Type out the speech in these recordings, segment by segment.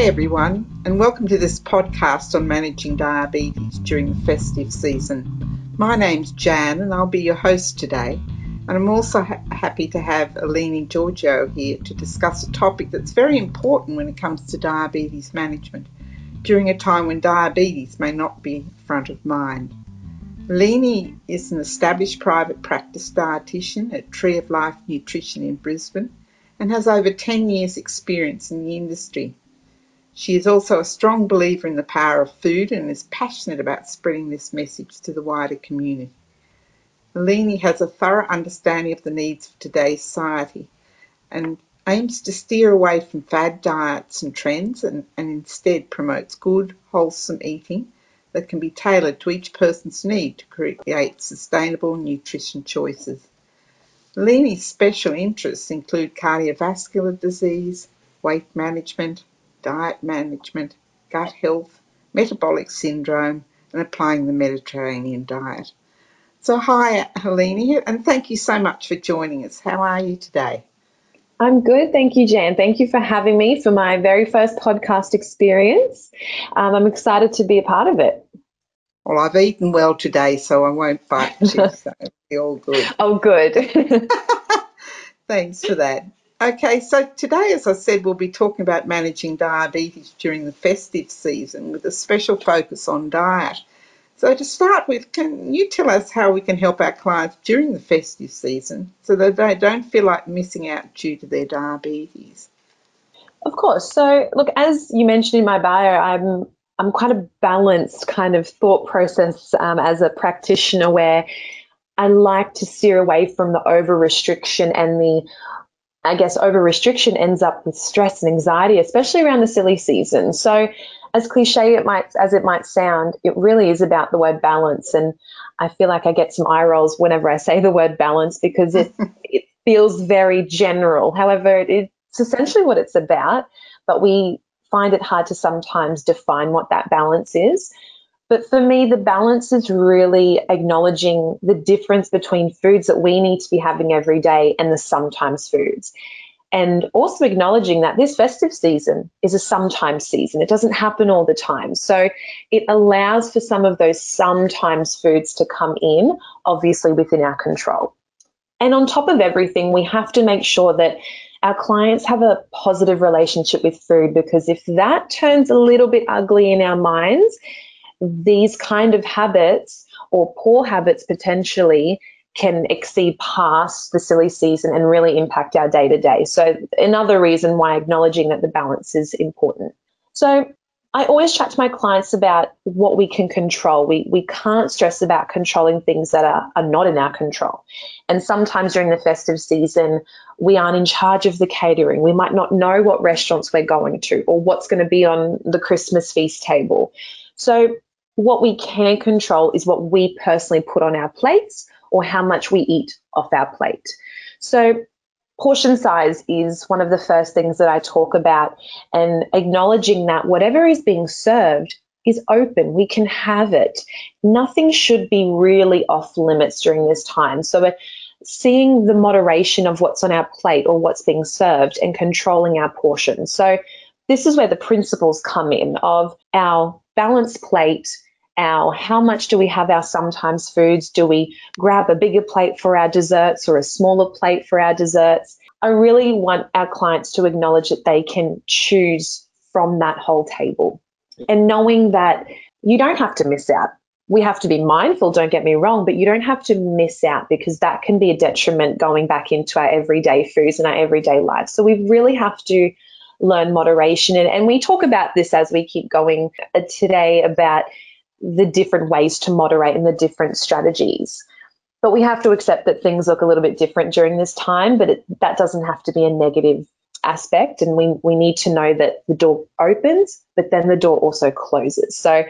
Hi, everyone, and welcome to this podcast on managing diabetes during the festive season. My name's Jan, and I'll be your host today. And I'm also ha- happy to have Eleni Giorgio here to discuss a topic that's very important when it comes to diabetes management during a time when diabetes may not be front of mind. Eleni is an established private practice dietitian at Tree of Life Nutrition in Brisbane and has over 10 years' experience in the industry. She is also a strong believer in the power of food and is passionate about spreading this message to the wider community. Eleni has a thorough understanding of the needs of today's society and aims to steer away from fad diets and trends and, and instead promotes good, wholesome eating that can be tailored to each person's need to create sustainable nutrition choices. Eleni's special interests include cardiovascular disease, weight management, diet management, gut health, metabolic syndrome, and applying the Mediterranean diet. So, hi, Eleni and thank you so much for joining us. How are you today? I'm good. Thank you, Jan. Thank you for having me for my very first podcast experience. Um, I'm excited to be a part of it. Well, I've eaten well today, so I won't bite you. So it'll be all good. Oh, good. Thanks for that. Okay, so today, as I said, we'll be talking about managing diabetes during the festive season with a special focus on diet. So, to start with, can you tell us how we can help our clients during the festive season so that they don't feel like missing out due to their diabetes? Of course. So, look, as you mentioned in my bio, I'm I'm quite a balanced kind of thought process um, as a practitioner where I like to steer away from the over restriction and the I guess over restriction ends up with stress and anxiety, especially around the silly season. So, as cliche it might as it might sound, it really is about the word balance. And I feel like I get some eye rolls whenever I say the word balance because it it feels very general. However, it's essentially what it's about, but we find it hard to sometimes define what that balance is. But for me, the balance is really acknowledging the difference between foods that we need to be having every day and the sometimes foods. And also acknowledging that this festive season is a sometimes season. It doesn't happen all the time. So it allows for some of those sometimes foods to come in, obviously within our control. And on top of everything, we have to make sure that our clients have a positive relationship with food because if that turns a little bit ugly in our minds, these kind of habits or poor habits potentially can exceed past the silly season and really impact our day to day. So, another reason why acknowledging that the balance is important. So, I always chat to my clients about what we can control. We, we can't stress about controlling things that are, are not in our control. And sometimes during the festive season, we aren't in charge of the catering. We might not know what restaurants we're going to or what's going to be on the Christmas feast table. So, what we can control is what we personally put on our plates or how much we eat off our plate. So, portion size is one of the first things that I talk about, and acknowledging that whatever is being served is open. We can have it. Nothing should be really off limits during this time. So, seeing the moderation of what's on our plate or what's being served and controlling our portions. So, this is where the principles come in of our balanced plate our how much do we have our sometimes foods? Do we grab a bigger plate for our desserts or a smaller plate for our desserts? I really want our clients to acknowledge that they can choose from that whole table and knowing that you don't have to miss out. We have to be mindful, don't get me wrong, but you don't have to miss out because that can be a detriment going back into our everyday foods and our everyday lives. So we really have to learn moderation. And, and we talk about this as we keep going today about the different ways to moderate and the different strategies. But we have to accept that things look a little bit different during this time, but it, that doesn't have to be a negative aspect. And we, we need to know that the door opens, but then the door also closes. So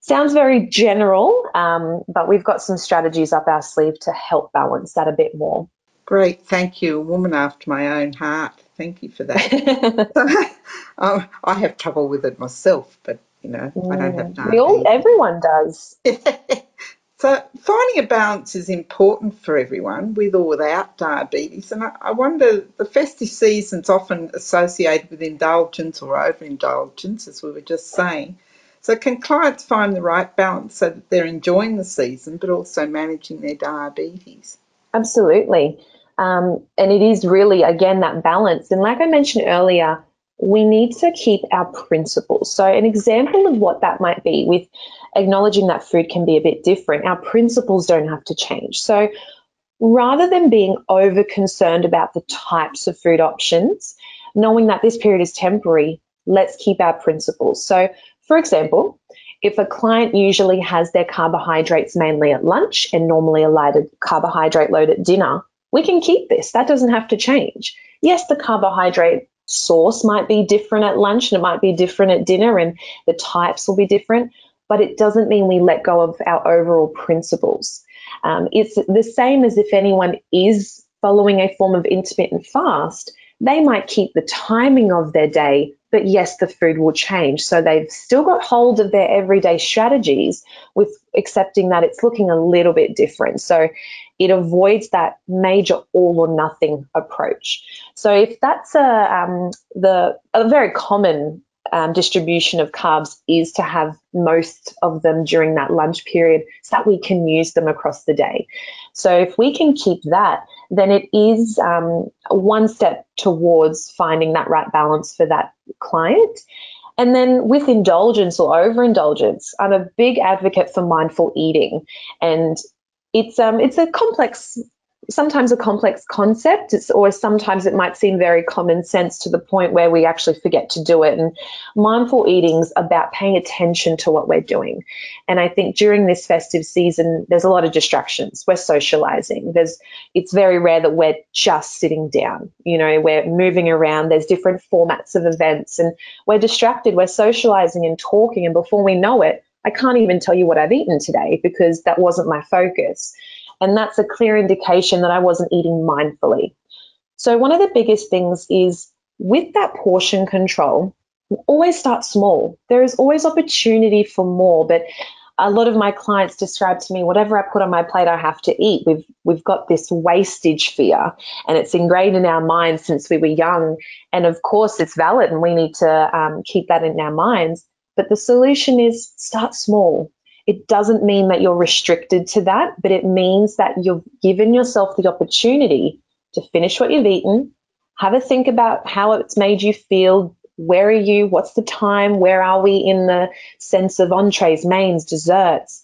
sounds very general, um, but we've got some strategies up our sleeve to help balance that a bit more. Great, thank you. A woman after my own heart. Thank you for that. um, I have trouble with it myself, but you know, mm. I don't have time. We all, everyone does. So, finding a balance is important for everyone with or without diabetes. And I, I wonder the festive season's often associated with indulgence or overindulgence, as we were just saying. So, can clients find the right balance so that they're enjoying the season but also managing their diabetes? Absolutely. Um, and it is really, again, that balance. And like I mentioned earlier, we need to keep our principles. So, an example of what that might be with acknowledging that food can be a bit different, our principles don't have to change. So, rather than being over concerned about the types of food options, knowing that this period is temporary, let's keep our principles. So, for example, if a client usually has their carbohydrates mainly at lunch and normally a lighter carbohydrate load at dinner, we can keep this. That doesn't have to change. Yes, the carbohydrate source might be different at lunch and it might be different at dinner and the types will be different, but it doesn't mean we let go of our overall principles. Um, it's the same as if anyone is following a form of intermittent fast, they might keep the timing of their day but yes, the food will change. So they've still got hold of their everyday strategies with accepting that it's looking a little bit different. So it avoids that major all or nothing approach. So if that's a um, the a very common um, distribution of carbs is to have most of them during that lunch period so that we can use them across the day. So if we can keep that, then it is um, one step towards finding that right balance for that client. And then with indulgence or overindulgence, I'm a big advocate for mindful eating. And it's um it's a complex sometimes a complex concept. It's, or sometimes it might seem very common sense to the point where we actually forget to do it. And mindful eating's about paying attention to what we're doing. And i think during this festive season there's a lot of distractions. We're socializing. There's it's very rare that we're just sitting down. You know we're moving around. There's different formats of events and we're distracted. We're socializing and talking. And before we know it I can't even tell you what I've eaten today because that wasn't my focus. And that's a clear indication that I wasn't eating mindfully. So, one of the biggest things is with that portion control, always start small. There is always opportunity for more, but a lot of my clients describe to me whatever I put on my plate I have to eat. We've we've got this wastage fear and it's ingrained in our minds since we were young. And of course it's valid and we need to um, keep that in our minds. But the solution is start small. It doesn't mean that you're restricted to that, but it means that you've given yourself the opportunity to finish what you've eaten, have a think about how it's made you feel. Where are you? What's the time? Where are we in the sense of entrees, mains, desserts?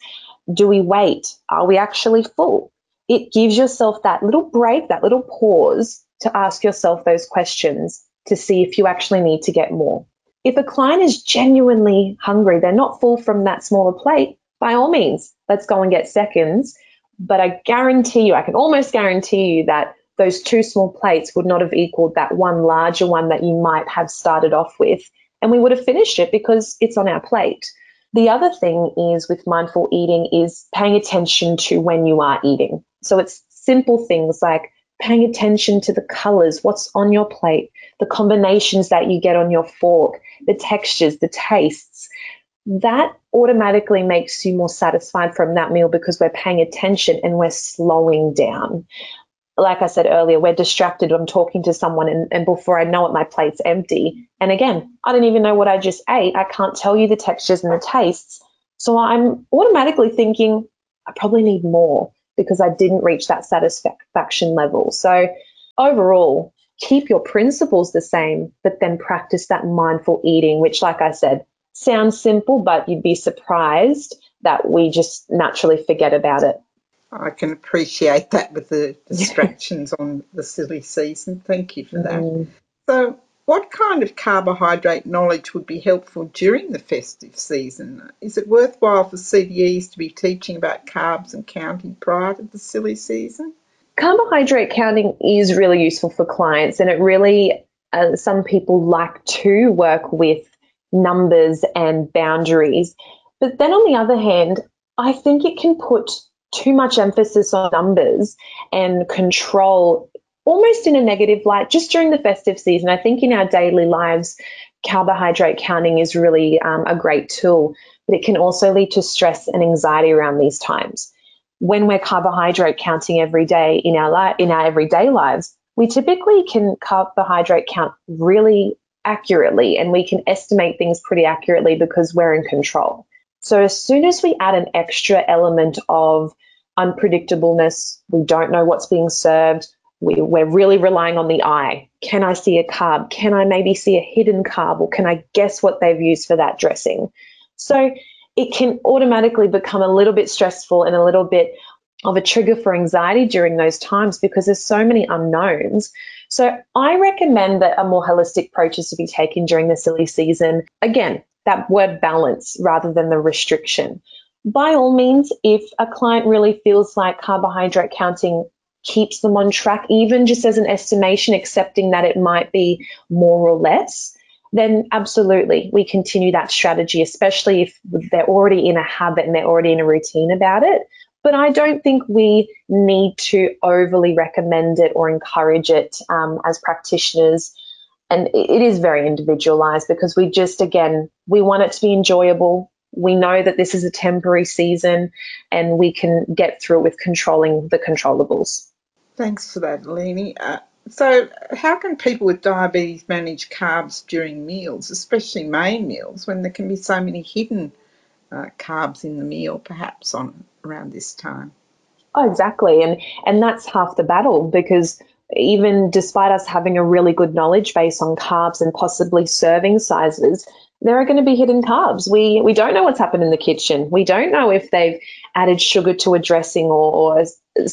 Do we wait? Are we actually full? It gives yourself that little break, that little pause to ask yourself those questions to see if you actually need to get more. If a client is genuinely hungry, they're not full from that smaller plate, by all means, let's go and get seconds. But I guarantee you, I can almost guarantee you that those two small plates would not have equaled that one larger one that you might have started off with. And we would have finished it because it's on our plate. The other thing is with mindful eating is paying attention to when you are eating. So it's simple things like paying attention to the colors, what's on your plate, the combinations that you get on your fork, the textures, the tastes. That automatically makes you more satisfied from that meal because we're paying attention and we're slowing down. Like I said earlier, we're distracted. I'm talking to someone, and, and before I know it, my plate's empty. And again, I don't even know what I just ate. I can't tell you the textures and the tastes. So I'm automatically thinking, I probably need more because I didn't reach that satisfaction level. So, overall, keep your principles the same, but then practice that mindful eating, which, like I said, sounds simple, but you'd be surprised that we just naturally forget about it. I can appreciate that with the distractions on the silly season. Thank you for that. Mm. So, what kind of carbohydrate knowledge would be helpful during the festive season? Is it worthwhile for CDEs to be teaching about carbs and counting prior to the silly season? Carbohydrate counting is really useful for clients, and it really, uh, some people like to work with numbers and boundaries. But then on the other hand, I think it can put too much emphasis on numbers and control almost in a negative light just during the festive season. I think in our daily lives, carbohydrate counting is really um, a great tool, but it can also lead to stress and anxiety around these times. when we're carbohydrate counting every day in our li- in our everyday lives, we typically can carbohydrate count really accurately and we can estimate things pretty accurately because we're in control. So as soon as we add an extra element of unpredictableness, we don't know what's being served, we, we're really relying on the eye. Can I see a carb? Can I maybe see a hidden carb? Or can I guess what they've used for that dressing? So it can automatically become a little bit stressful and a little bit of a trigger for anxiety during those times because there's so many unknowns. So I recommend that a more holistic approach is to be taken during the silly season. Again, that word balance rather than the restriction. By all means, if a client really feels like carbohydrate counting keeps them on track, even just as an estimation, accepting that it might be more or less, then absolutely we continue that strategy, especially if they're already in a habit and they're already in a routine about it. But I don't think we need to overly recommend it or encourage it um, as practitioners. And it is very individualized because we just, again, we want it to be enjoyable. We know that this is a temporary season and we can get through it with controlling the controllables. Thanks for that, Leni. Uh, so, how can people with diabetes manage carbs during meals, especially main meals, when there can be so many hidden uh, carbs in the meal, perhaps on around this time? Oh, exactly, and and that's half the battle because even despite us having a really good knowledge base on carbs and possibly serving sizes, there are going to be hidden carbs. We we don't know what's happened in the kitchen. We don't know if they've added sugar to a dressing or, or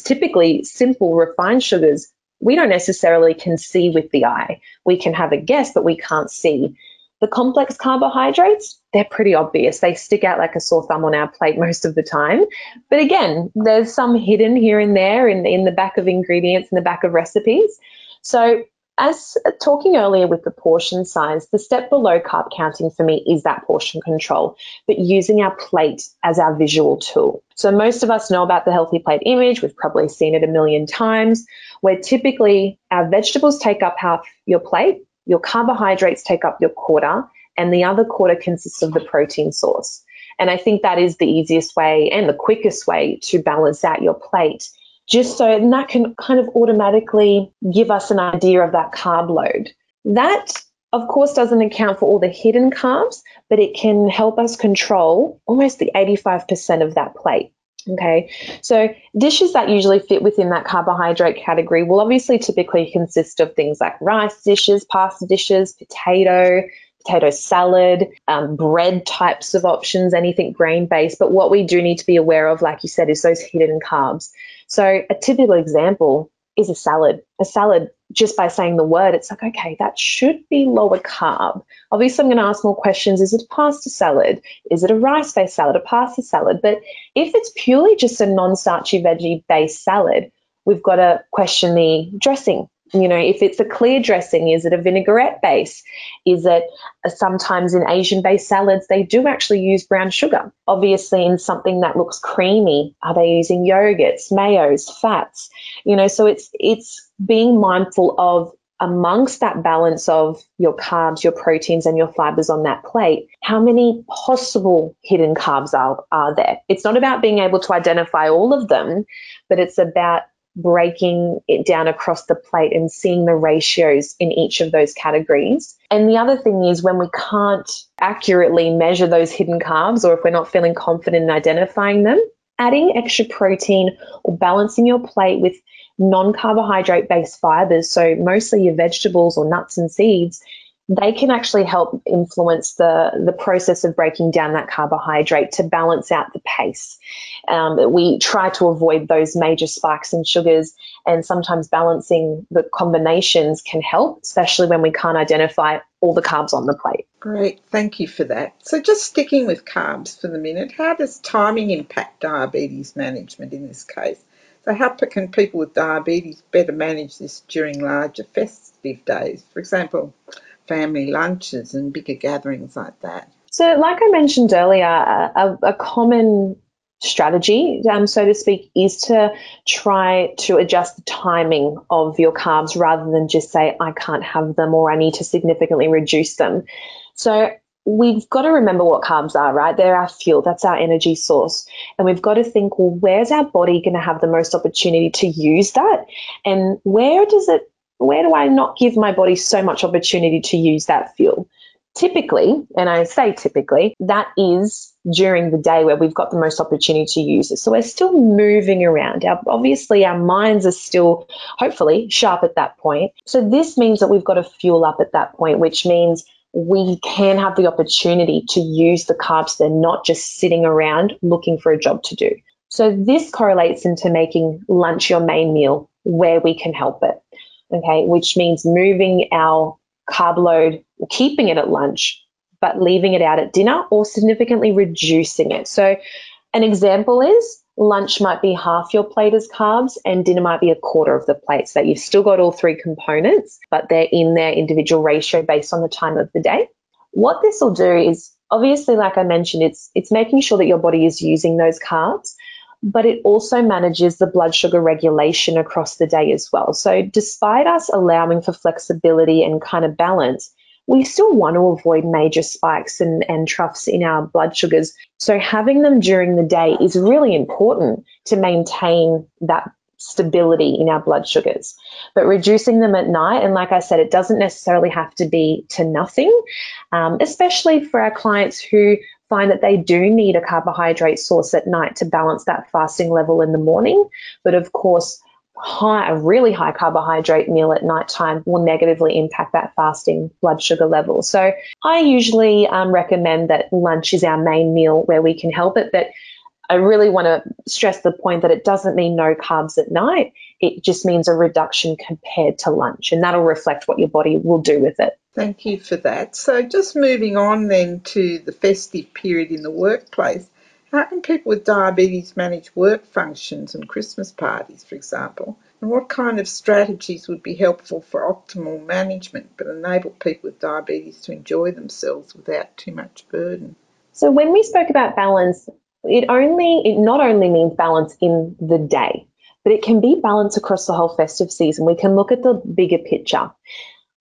typically simple refined sugars. We don't necessarily can see with the eye. We can have a guess, but we can't see. The complex carbohydrates, they're pretty obvious. They stick out like a sore thumb on our plate most of the time. But again, there's some hidden here and there in, in the back of ingredients, in the back of recipes. So as talking earlier with the portion size, the step below carb counting for me is that portion control, but using our plate as our visual tool. So most of us know about the healthy plate image. We've probably seen it a million times, where typically our vegetables take up half your plate, your carbohydrates take up your quarter, and the other quarter consists of the protein source. And I think that is the easiest way and the quickest way to balance out your plate just so and that can kind of automatically give us an idea of that carb load. That, of course, doesn't account for all the hidden carbs, but it can help us control almost the 85% of that plate. Okay, so dishes that usually fit within that carbohydrate category will obviously typically consist of things like rice dishes, pasta dishes, potato, potato salad, um, bread types of options, anything grain based. But what we do need to be aware of, like you said, is those hidden carbs. So a typical example is a salad. A salad, just by saying the word, it's like, okay, that should be lower carb. Obviously, I'm going to ask more questions. Is it a pasta salad? Is it a rice based salad, a pasta salad? But if it's purely just a non starchy veggie based salad, we've got to question the dressing you know, if it's a clear dressing, is it a vinaigrette base? Is it sometimes in Asian based salads, they do actually use brown sugar. Obviously, in something that looks creamy, are they using yogurts, mayos, fats? You know, so it's it's being mindful of amongst that balance of your carbs, your proteins, and your fibers on that plate, how many possible hidden carbs are, are there? It's not about being able to identify all of them, but it's about breaking it down across the plate and seeing the ratios in each of those categories. And the other thing is when we can't accurately measure those hidden carbs or if we're not feeling confident in identifying them, adding extra protein or balancing your plate with non carbohydrate based fibers, so mostly your vegetables or nuts and seeds, they can actually help influence the, the process of breaking down that carbohydrate to balance out the pace. Um, we try to avoid those major spikes in sugars, and sometimes balancing the combinations can help, especially when we can't identify all the carbs on the plate. Great, thank you for that. So, just sticking with carbs for the minute, how does timing impact diabetes management in this case? So, how can people with diabetes better manage this during larger festive days? For example, family lunches and bigger gatherings like that. So, like I mentioned earlier, a, a common strategy, um, so to speak, is to try to adjust the timing of your carbs rather than just say, I can't have them or I need to significantly reduce them. So, we've got to remember what carbs are, right? They're our fuel, that's our energy source. And we've got to think, well, where's our body going to have the most opportunity to use that? And where does it, where do I not give my body so much opportunity to use that fuel? Typically, and I say typically, that is during the day where we've got the most opportunity to use it. So we're still moving around. Our, obviously, our minds are still, hopefully, sharp at that point. So this means that we've got to fuel up at that point, which means we can have the opportunity to use the carbs. They're not just sitting around looking for a job to do. So this correlates into making lunch your main meal where we can help it. Okay, which means moving our carb load, keeping it at lunch, but leaving it out at dinner or significantly reducing it. So an example is lunch might be half your plate as carbs and dinner might be a quarter of the plate so you've still got all three components but they're in their individual ratio based on the time of the day what this will do is obviously like i mentioned it's it's making sure that your body is using those carbs but it also manages the blood sugar regulation across the day as well so despite us allowing for flexibility and kind of balance we still want to avoid major spikes and, and troughs in our blood sugars. So having them during the day is really important to maintain that stability in our blood sugars. But reducing them at night, and like I said, it doesn't necessarily have to be to nothing, um, especially for our clients who find that they do need a carbohydrate source at night to balance that fasting level in the morning. But of course, high, a really high carbohydrate meal at nighttime will negatively impact that fasting blood sugar level. So I usually um, recommend that lunch is our main meal where we can help it. But I really want to stress the point that it doesn't mean no carbs at night. It just means a reduction compared to lunch, and that'll reflect what your body will do with it. Thank you for that. So, just moving on then to the festive period in the workplace. Uh, How can people with diabetes manage work functions and Christmas parties, for example? And what kind of strategies would be helpful for optimal management but enable people with diabetes to enjoy themselves without too much burden? So when we spoke about balance, it only it not only means balance in the day, but it can be balance across the whole festive season. We can look at the bigger picture.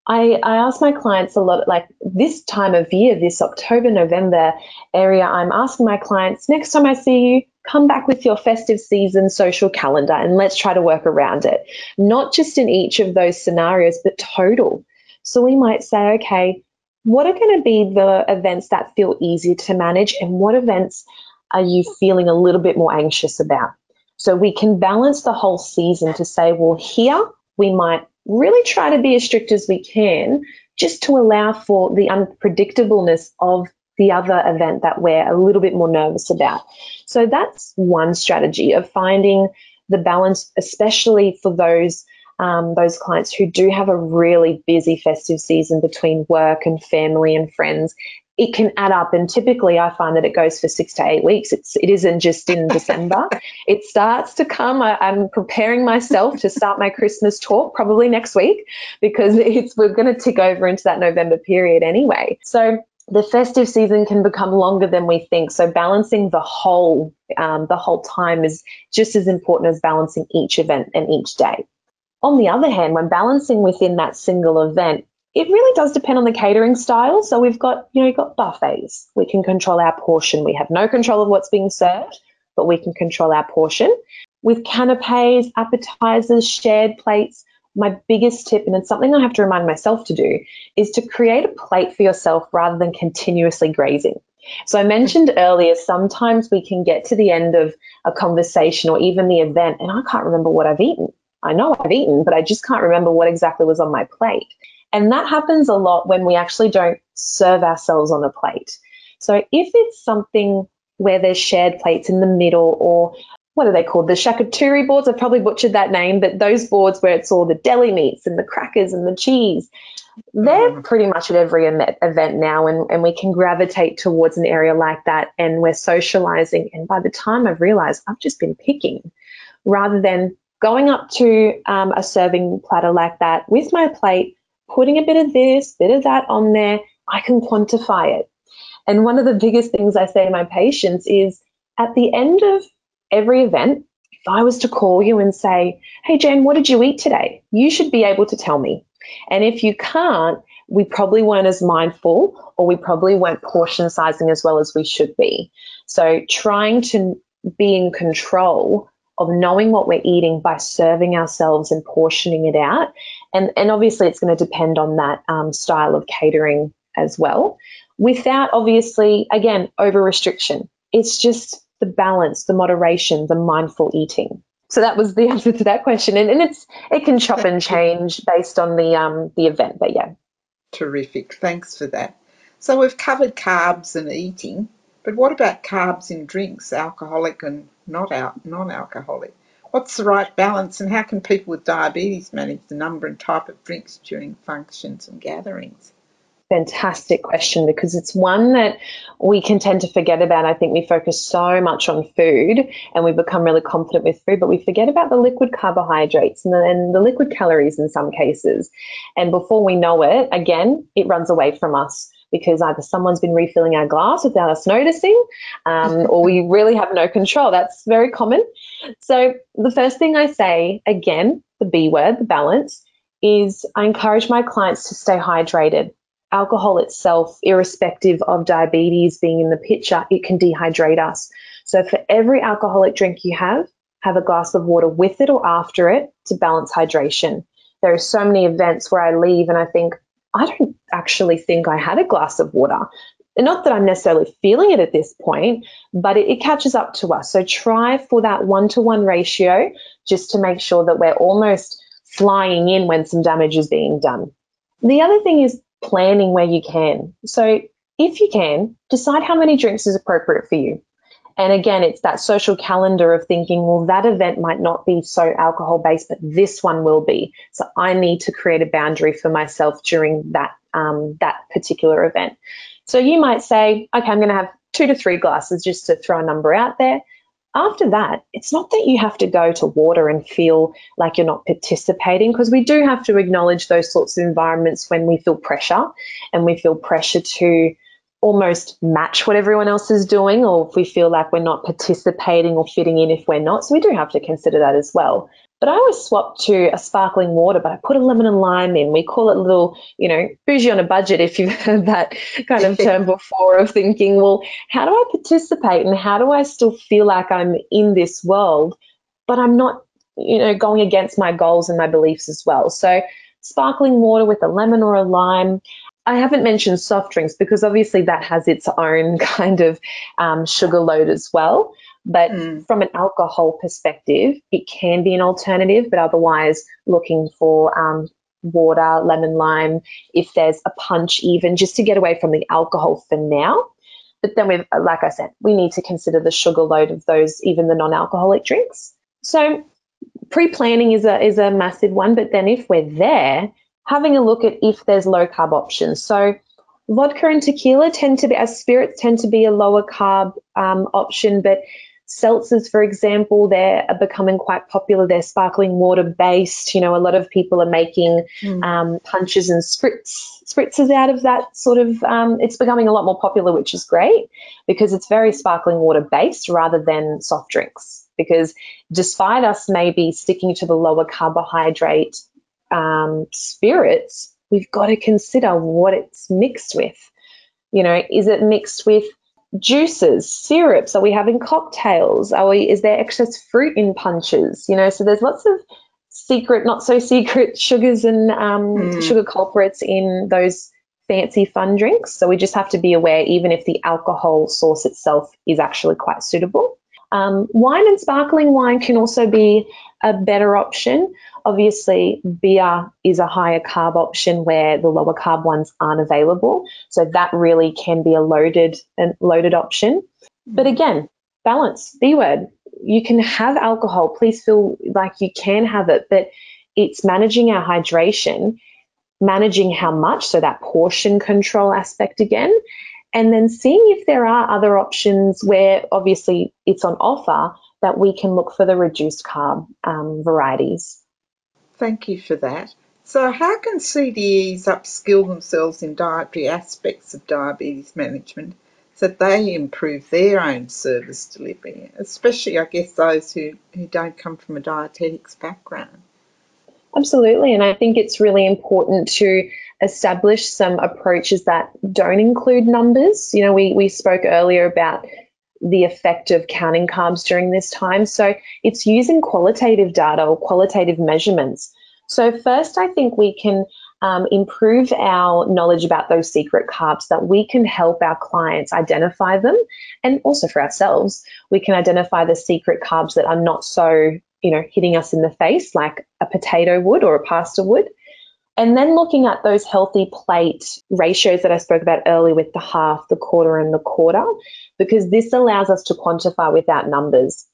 I, I ask my clients a lot, like this time of year, this October, November area, I'm asking my clients, next time I see you, come back with your festive season social calendar and let's try to work around it. Not just in each of those scenarios, but total. So we might say, okay, what are going to be the events that feel easier to manage and what events are you feeling a little bit more anxious about? So we can balance the whole season to say, well, here we might really try to be as strict as we can just to allow for the unpredictableness of the other event that we're a little bit more nervous about. So that's one strategy of finding the balance, especially for those um, those clients who do have a really busy festive season between work and family and friends it can add up. And typically i find that it goes for six to eight weeks. It's it isn't just in december. It starts to come. I, am preparing myself to start my christmas talk probably next week because it's we're going to tick over into that november period anyway. So the festive season can become longer than we think. So balancing the whole um, the whole time is just as important as balancing each event and each day. On the other hand when balancing within that single event it really does depend on the catering style. So we've got, you know, you've got buffets. We can control our portion. We have no control of what's being served, but we can control our portion. With canapes, appetizers, shared plates, my biggest tip, and it's something I have to remind myself to do, is to create a plate for yourself rather than continuously grazing. So I mentioned earlier, sometimes we can get to the end of a conversation or even the event, and I can't remember what I've eaten. I know I've eaten, but I just can't remember what exactly was on my plate. And that happens a lot when we actually don't serve ourselves on a plate. So if it's something where there's shared plates in the middle or what are they called? The charcuterie boards. I've probably butchered that name, but those boards where it's all the deli meats and the crackers and the cheese, they're mm. pretty much at every event now, and, and we can gravitate towards an area like that, and we're socializing. And by the time I've realized, I've just been picking rather than going up to um, a serving platter like that with my plate, putting a bit of this, bit of that on there, I can quantify it. And one of the biggest things I say to my patients is at the end of every event, if I was to call you and say, Hey, Jen, what did you eat today? You should be able to tell me. And if you can't, we probably weren't as mindful or we probably weren't portion sizing as well as we should be. So trying to be in control of knowing what we're eating by serving ourselves and portioning it out. And, and obviously, it's going to depend on that um, style of catering as well, without obviously, again, over restriction. It's just the balance, the moderation, the mindful eating. So that was the answer to that question, and, and it's it can chop and change based on the um the event, but yeah. Terrific, thanks for that. So we've covered carbs and eating, but what about carbs in drinks, alcoholic and not out non-alcoholic? What's the right balance, and how can people with diabetes manage the number and type of drinks during functions and gatherings? fantastic question because it's one that we can tend to forget about. I think we focus so much on food and we become really confident with food, but we forget about the liquid carbohydrates and the, the liquid calories in some cases. And before we know it, again, it runs away from us because either someone's been refilling our glass without us noticing, um, or we really have no control. That's very common. So, the first thing I say, again, the B word, the balance, is I encourage my clients to stay hydrated alcohol itself, irrespective of diabetes being in the picture, it can dehydrate us. So for every alcoholic drink you have, have a glass of water with it or after it to balance hydration. There are so many events where I leave and I think, I don't actually think I had a glass of water. Not that I'm necessarily feeling it at this point, but it, it catches up to us. So try for that one to one ratio just to make sure that we're almost flying in when some damage is being done. The other thing is planning where you can. So if you can, decide how many drinks is appropriate for you. And again, it's that social calendar of thinking, well, that event might not be so alcohol based, but this one will be. So I need to create a boundary for myself during that um, that particular event. So you might say, okay, I'm going to have two to three glasses just to throw a number out there after that, it's not that you have to go to water and feel like you're not participating, because we do have to acknowledge those sorts of environments when we feel pressure and we feel pressure to almost match what everyone else is doing, or if we feel like we're not participating or fitting in if we're not. So we do have to consider that as well. But I always swap to a sparkling water, but I put a lemon and lime in. We call it a little, you know, bougie on a budget, if you've heard that kind of term before, of thinking, well, how do I participate and how do I still feel like I'm in this world, but I'm not, you know, going against my goals and my beliefs as well. So sparkling water with a lemon or a lime. I haven't mentioned soft drinks because obviously that has its own kind of um, sugar load as well. But mm. from an alcohol perspective, it can be an alternative, but otherwise looking for um, water, lemon lime, if there's a punch, even just to get away from the alcohol for now. But then we like I said, we need to consider the sugar load of those, even the non-alcoholic drinks. So pre-planning is a is a massive one. But then if we're there, having a look at if there's low carb options. So vodka and tequila tend to be as spirits tend to be a lower carb um, option, but Seltzers, for example, they're becoming quite popular. They're sparkling water based. You know, a lot of people are making mm. um, punches and spritz spritzes out of that sort of. Um, it's becoming a lot more popular, which is great because it's very sparkling water based rather than soft drinks. Because despite us maybe sticking to the lower carbohydrate um, spirits, we've got to consider what it's mixed with. You know, is it mixed with juices, syrups? Are we having cocktails? Are we? Is there excess fruit in punches? You know, so there's lots of secret, not so secret sugars and um, mm. sugar culprits in those fancy fun drinks. So we just have to be aware, even if the alcohol source itself is actually quite suitable. Um, wine and sparkling wine can also be a better option. Obviously, beer is a higher carb option where the lower carb ones aren't available. So that really can be a loaded and loaded option. But again, balance, B word. You can have alcohol. Please feel like you can have it, but it's managing our hydration, managing how much, so that portion control aspect again, and then seeing if there are other options where obviously it's on offer that we can look for the reduced carb um, varieties. Thank you for that. So, how can CDEs upskill themselves in dietary aspects of diabetes management so that they improve their own service delivery, especially, I guess, those who, who don't come from a dietetics background? Absolutely. And I think it's really important to establish some approaches that don't include numbers. You know, we, we spoke earlier about the effect of counting carbs during this time. So it's using qualitative data or qualitative measurements. So, first, I think we can um, improve our knowledge about those secret carbs that we can help our clients identify them and also for ourselves we can identify the secret carbs that are not so you know hitting us in the face like a potato would or a pasta would and then looking at those healthy plate ratios that I spoke about earlier with the half, the quarter, and the quarter, because this allows us to quantify without numbers.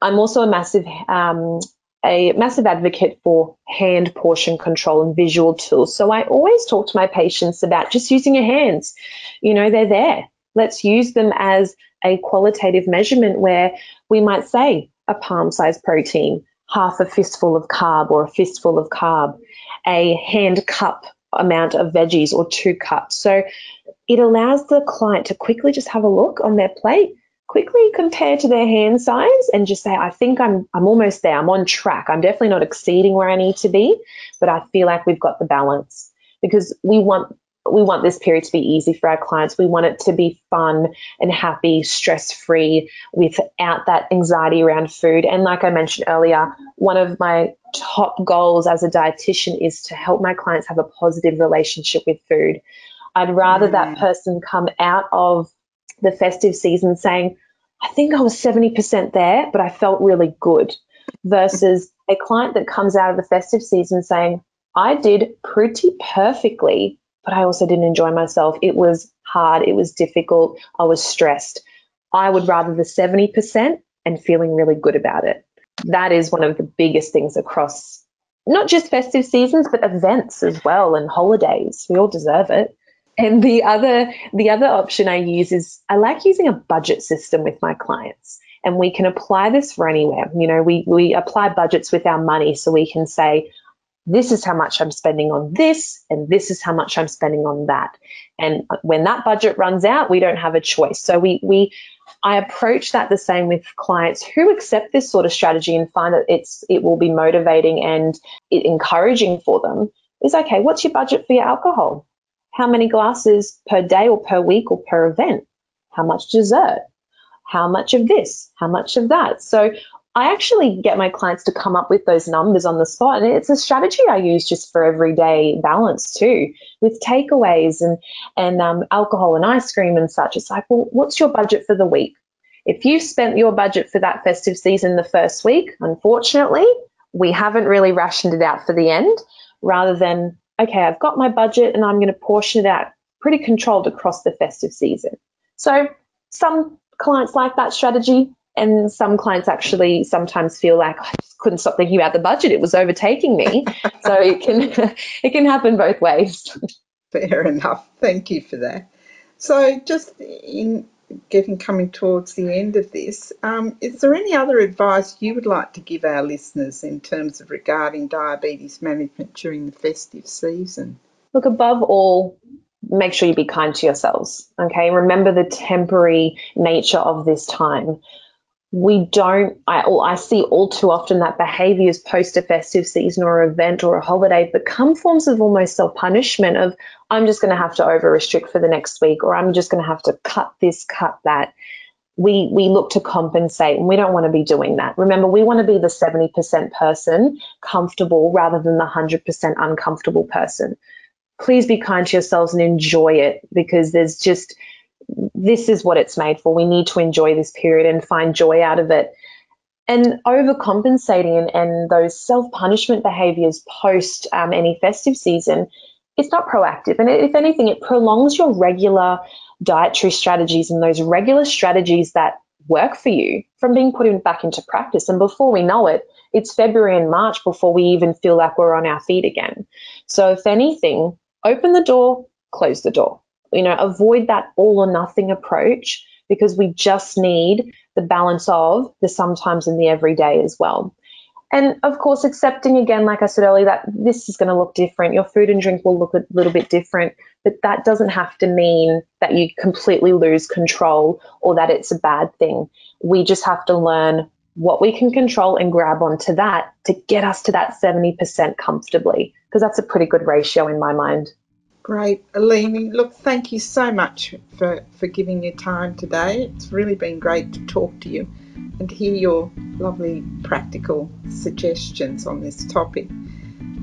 I'm also a massive um, a massive advocate for hand portion control and visual tools. So I always talk to my patients about just using your hands. You know, they're there. Let's use them as a qualitative measurement where we might say a palm sized protein, half a fistful of carb or a fistful of carb, a hand cup amount of veggies or two cups. So it allows the client to quickly just have a look on their plate, quickly compare to their hand size and just say, I think I'm I'm almost there. I'm on track. I'm definitely not exceeding where I need to be, but I feel like we've got the balance because we want we want this period to be easy for our clients. We want it to be fun and happy, stress free, without that anxiety around food. And like I mentioned earlier, one of my top goals as a dietitian is to help my clients have a positive relationship with food. I'd rather mm. that person come out of the festive season saying, I think I was 70% there, but I felt really good, versus a client that comes out of the festive season saying, I did pretty perfectly but I also didn't enjoy myself. It was hard, it was difficult, I was stressed. I would rather the 70% and feeling really good about it. That is one of the biggest things across not just festive seasons, but events as well and holidays. We all deserve it. And the other the other option I use is I like using a budget system with my clients. And we can apply this for anywhere. You know, we, we apply budgets with our money so we can say, this is how much I'm spending on this, and this is how much I'm spending on that. And uh, when that budget runs out, we don't have a choice. So we we I approach that the same with clients who accept this sort of strategy and find that it's it will be motivating and encouraging for them. Is okay. What's your budget for your alcohol? How many glasses per day or per week or per event? How much dessert? How much of this? How much of that? So I actually get my clients to come up with those numbers on the spot. And it's a strategy I use just for everyday balance too, with takeaways and, and um, alcohol and ice cream and such. It's like, well, what's your budget for the week? If you've spent your budget for that festive season the first week, unfortunately, we haven't really rationed it out for the end rather than, okay, I've got my budget and I'm going to portion it out pretty controlled across the festive season. So some clients like that strategy, and some clients actually sometimes feel like I just couldn't stop thinking about the budget; it was overtaking me. so it can it can happen both ways. Fair enough. Thank you for that. So just in getting coming towards the end of this, um, is there any other advice you would like to give our listeners in terms of regarding diabetes management during the festive season? Look, above all, make sure you be kind to yourselves. Okay, remember the temporary nature of this time we don't I, I see all too often that behaviors post a festive season or event or a holiday become forms of almost self-punishment of i'm just going to have to over restrict for the next week or i'm just going to have to cut this cut that. We we look to compensate and we don't want to be doing that. Remember we want to be the 70% person comfortable rather than the 100% uncomfortable person. Please be kind to yourselves and enjoy it because there's just this is what it's made for. We need to enjoy this period and find joy out of it. And overcompensating and, and those self punishment behaviors post um, any festive season, it's not proactive. And if anything, it prolongs your regular dietary strategies and those regular strategies that work for you from being put in, back into practice. And before we know it, it's February and March before we even feel like we're on our feet again. So, if anything, open the door, close the door you know, avoid that all or nothing approach because we just need the balance of the sometimes and the everyday as well. And of course, accepting again, like I said earlier, that this is going to look different. Your food and drink will look a little bit different, but that doesn't have to mean that you completely lose control or that it's a bad thing. We just have to learn what we can control and grab onto that to get us to that 70% comfortably, because that's a pretty good ratio in my mind. Great. Eleni, look, thank you so much for, for giving your time today. It's really been great to talk to you and hear your lovely practical suggestions on this topic.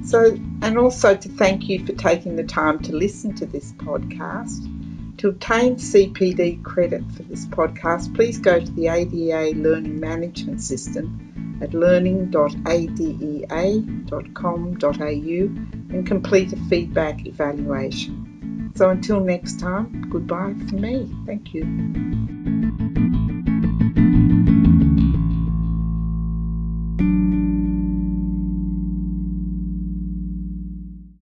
So, and also to thank you for taking the time to listen to this podcast. To obtain CPD credit for this podcast, please go to the ADEA Learning Management System at learning.adea.com.au and complete a feedback evaluation. So until next time, goodbye from me. Thank you.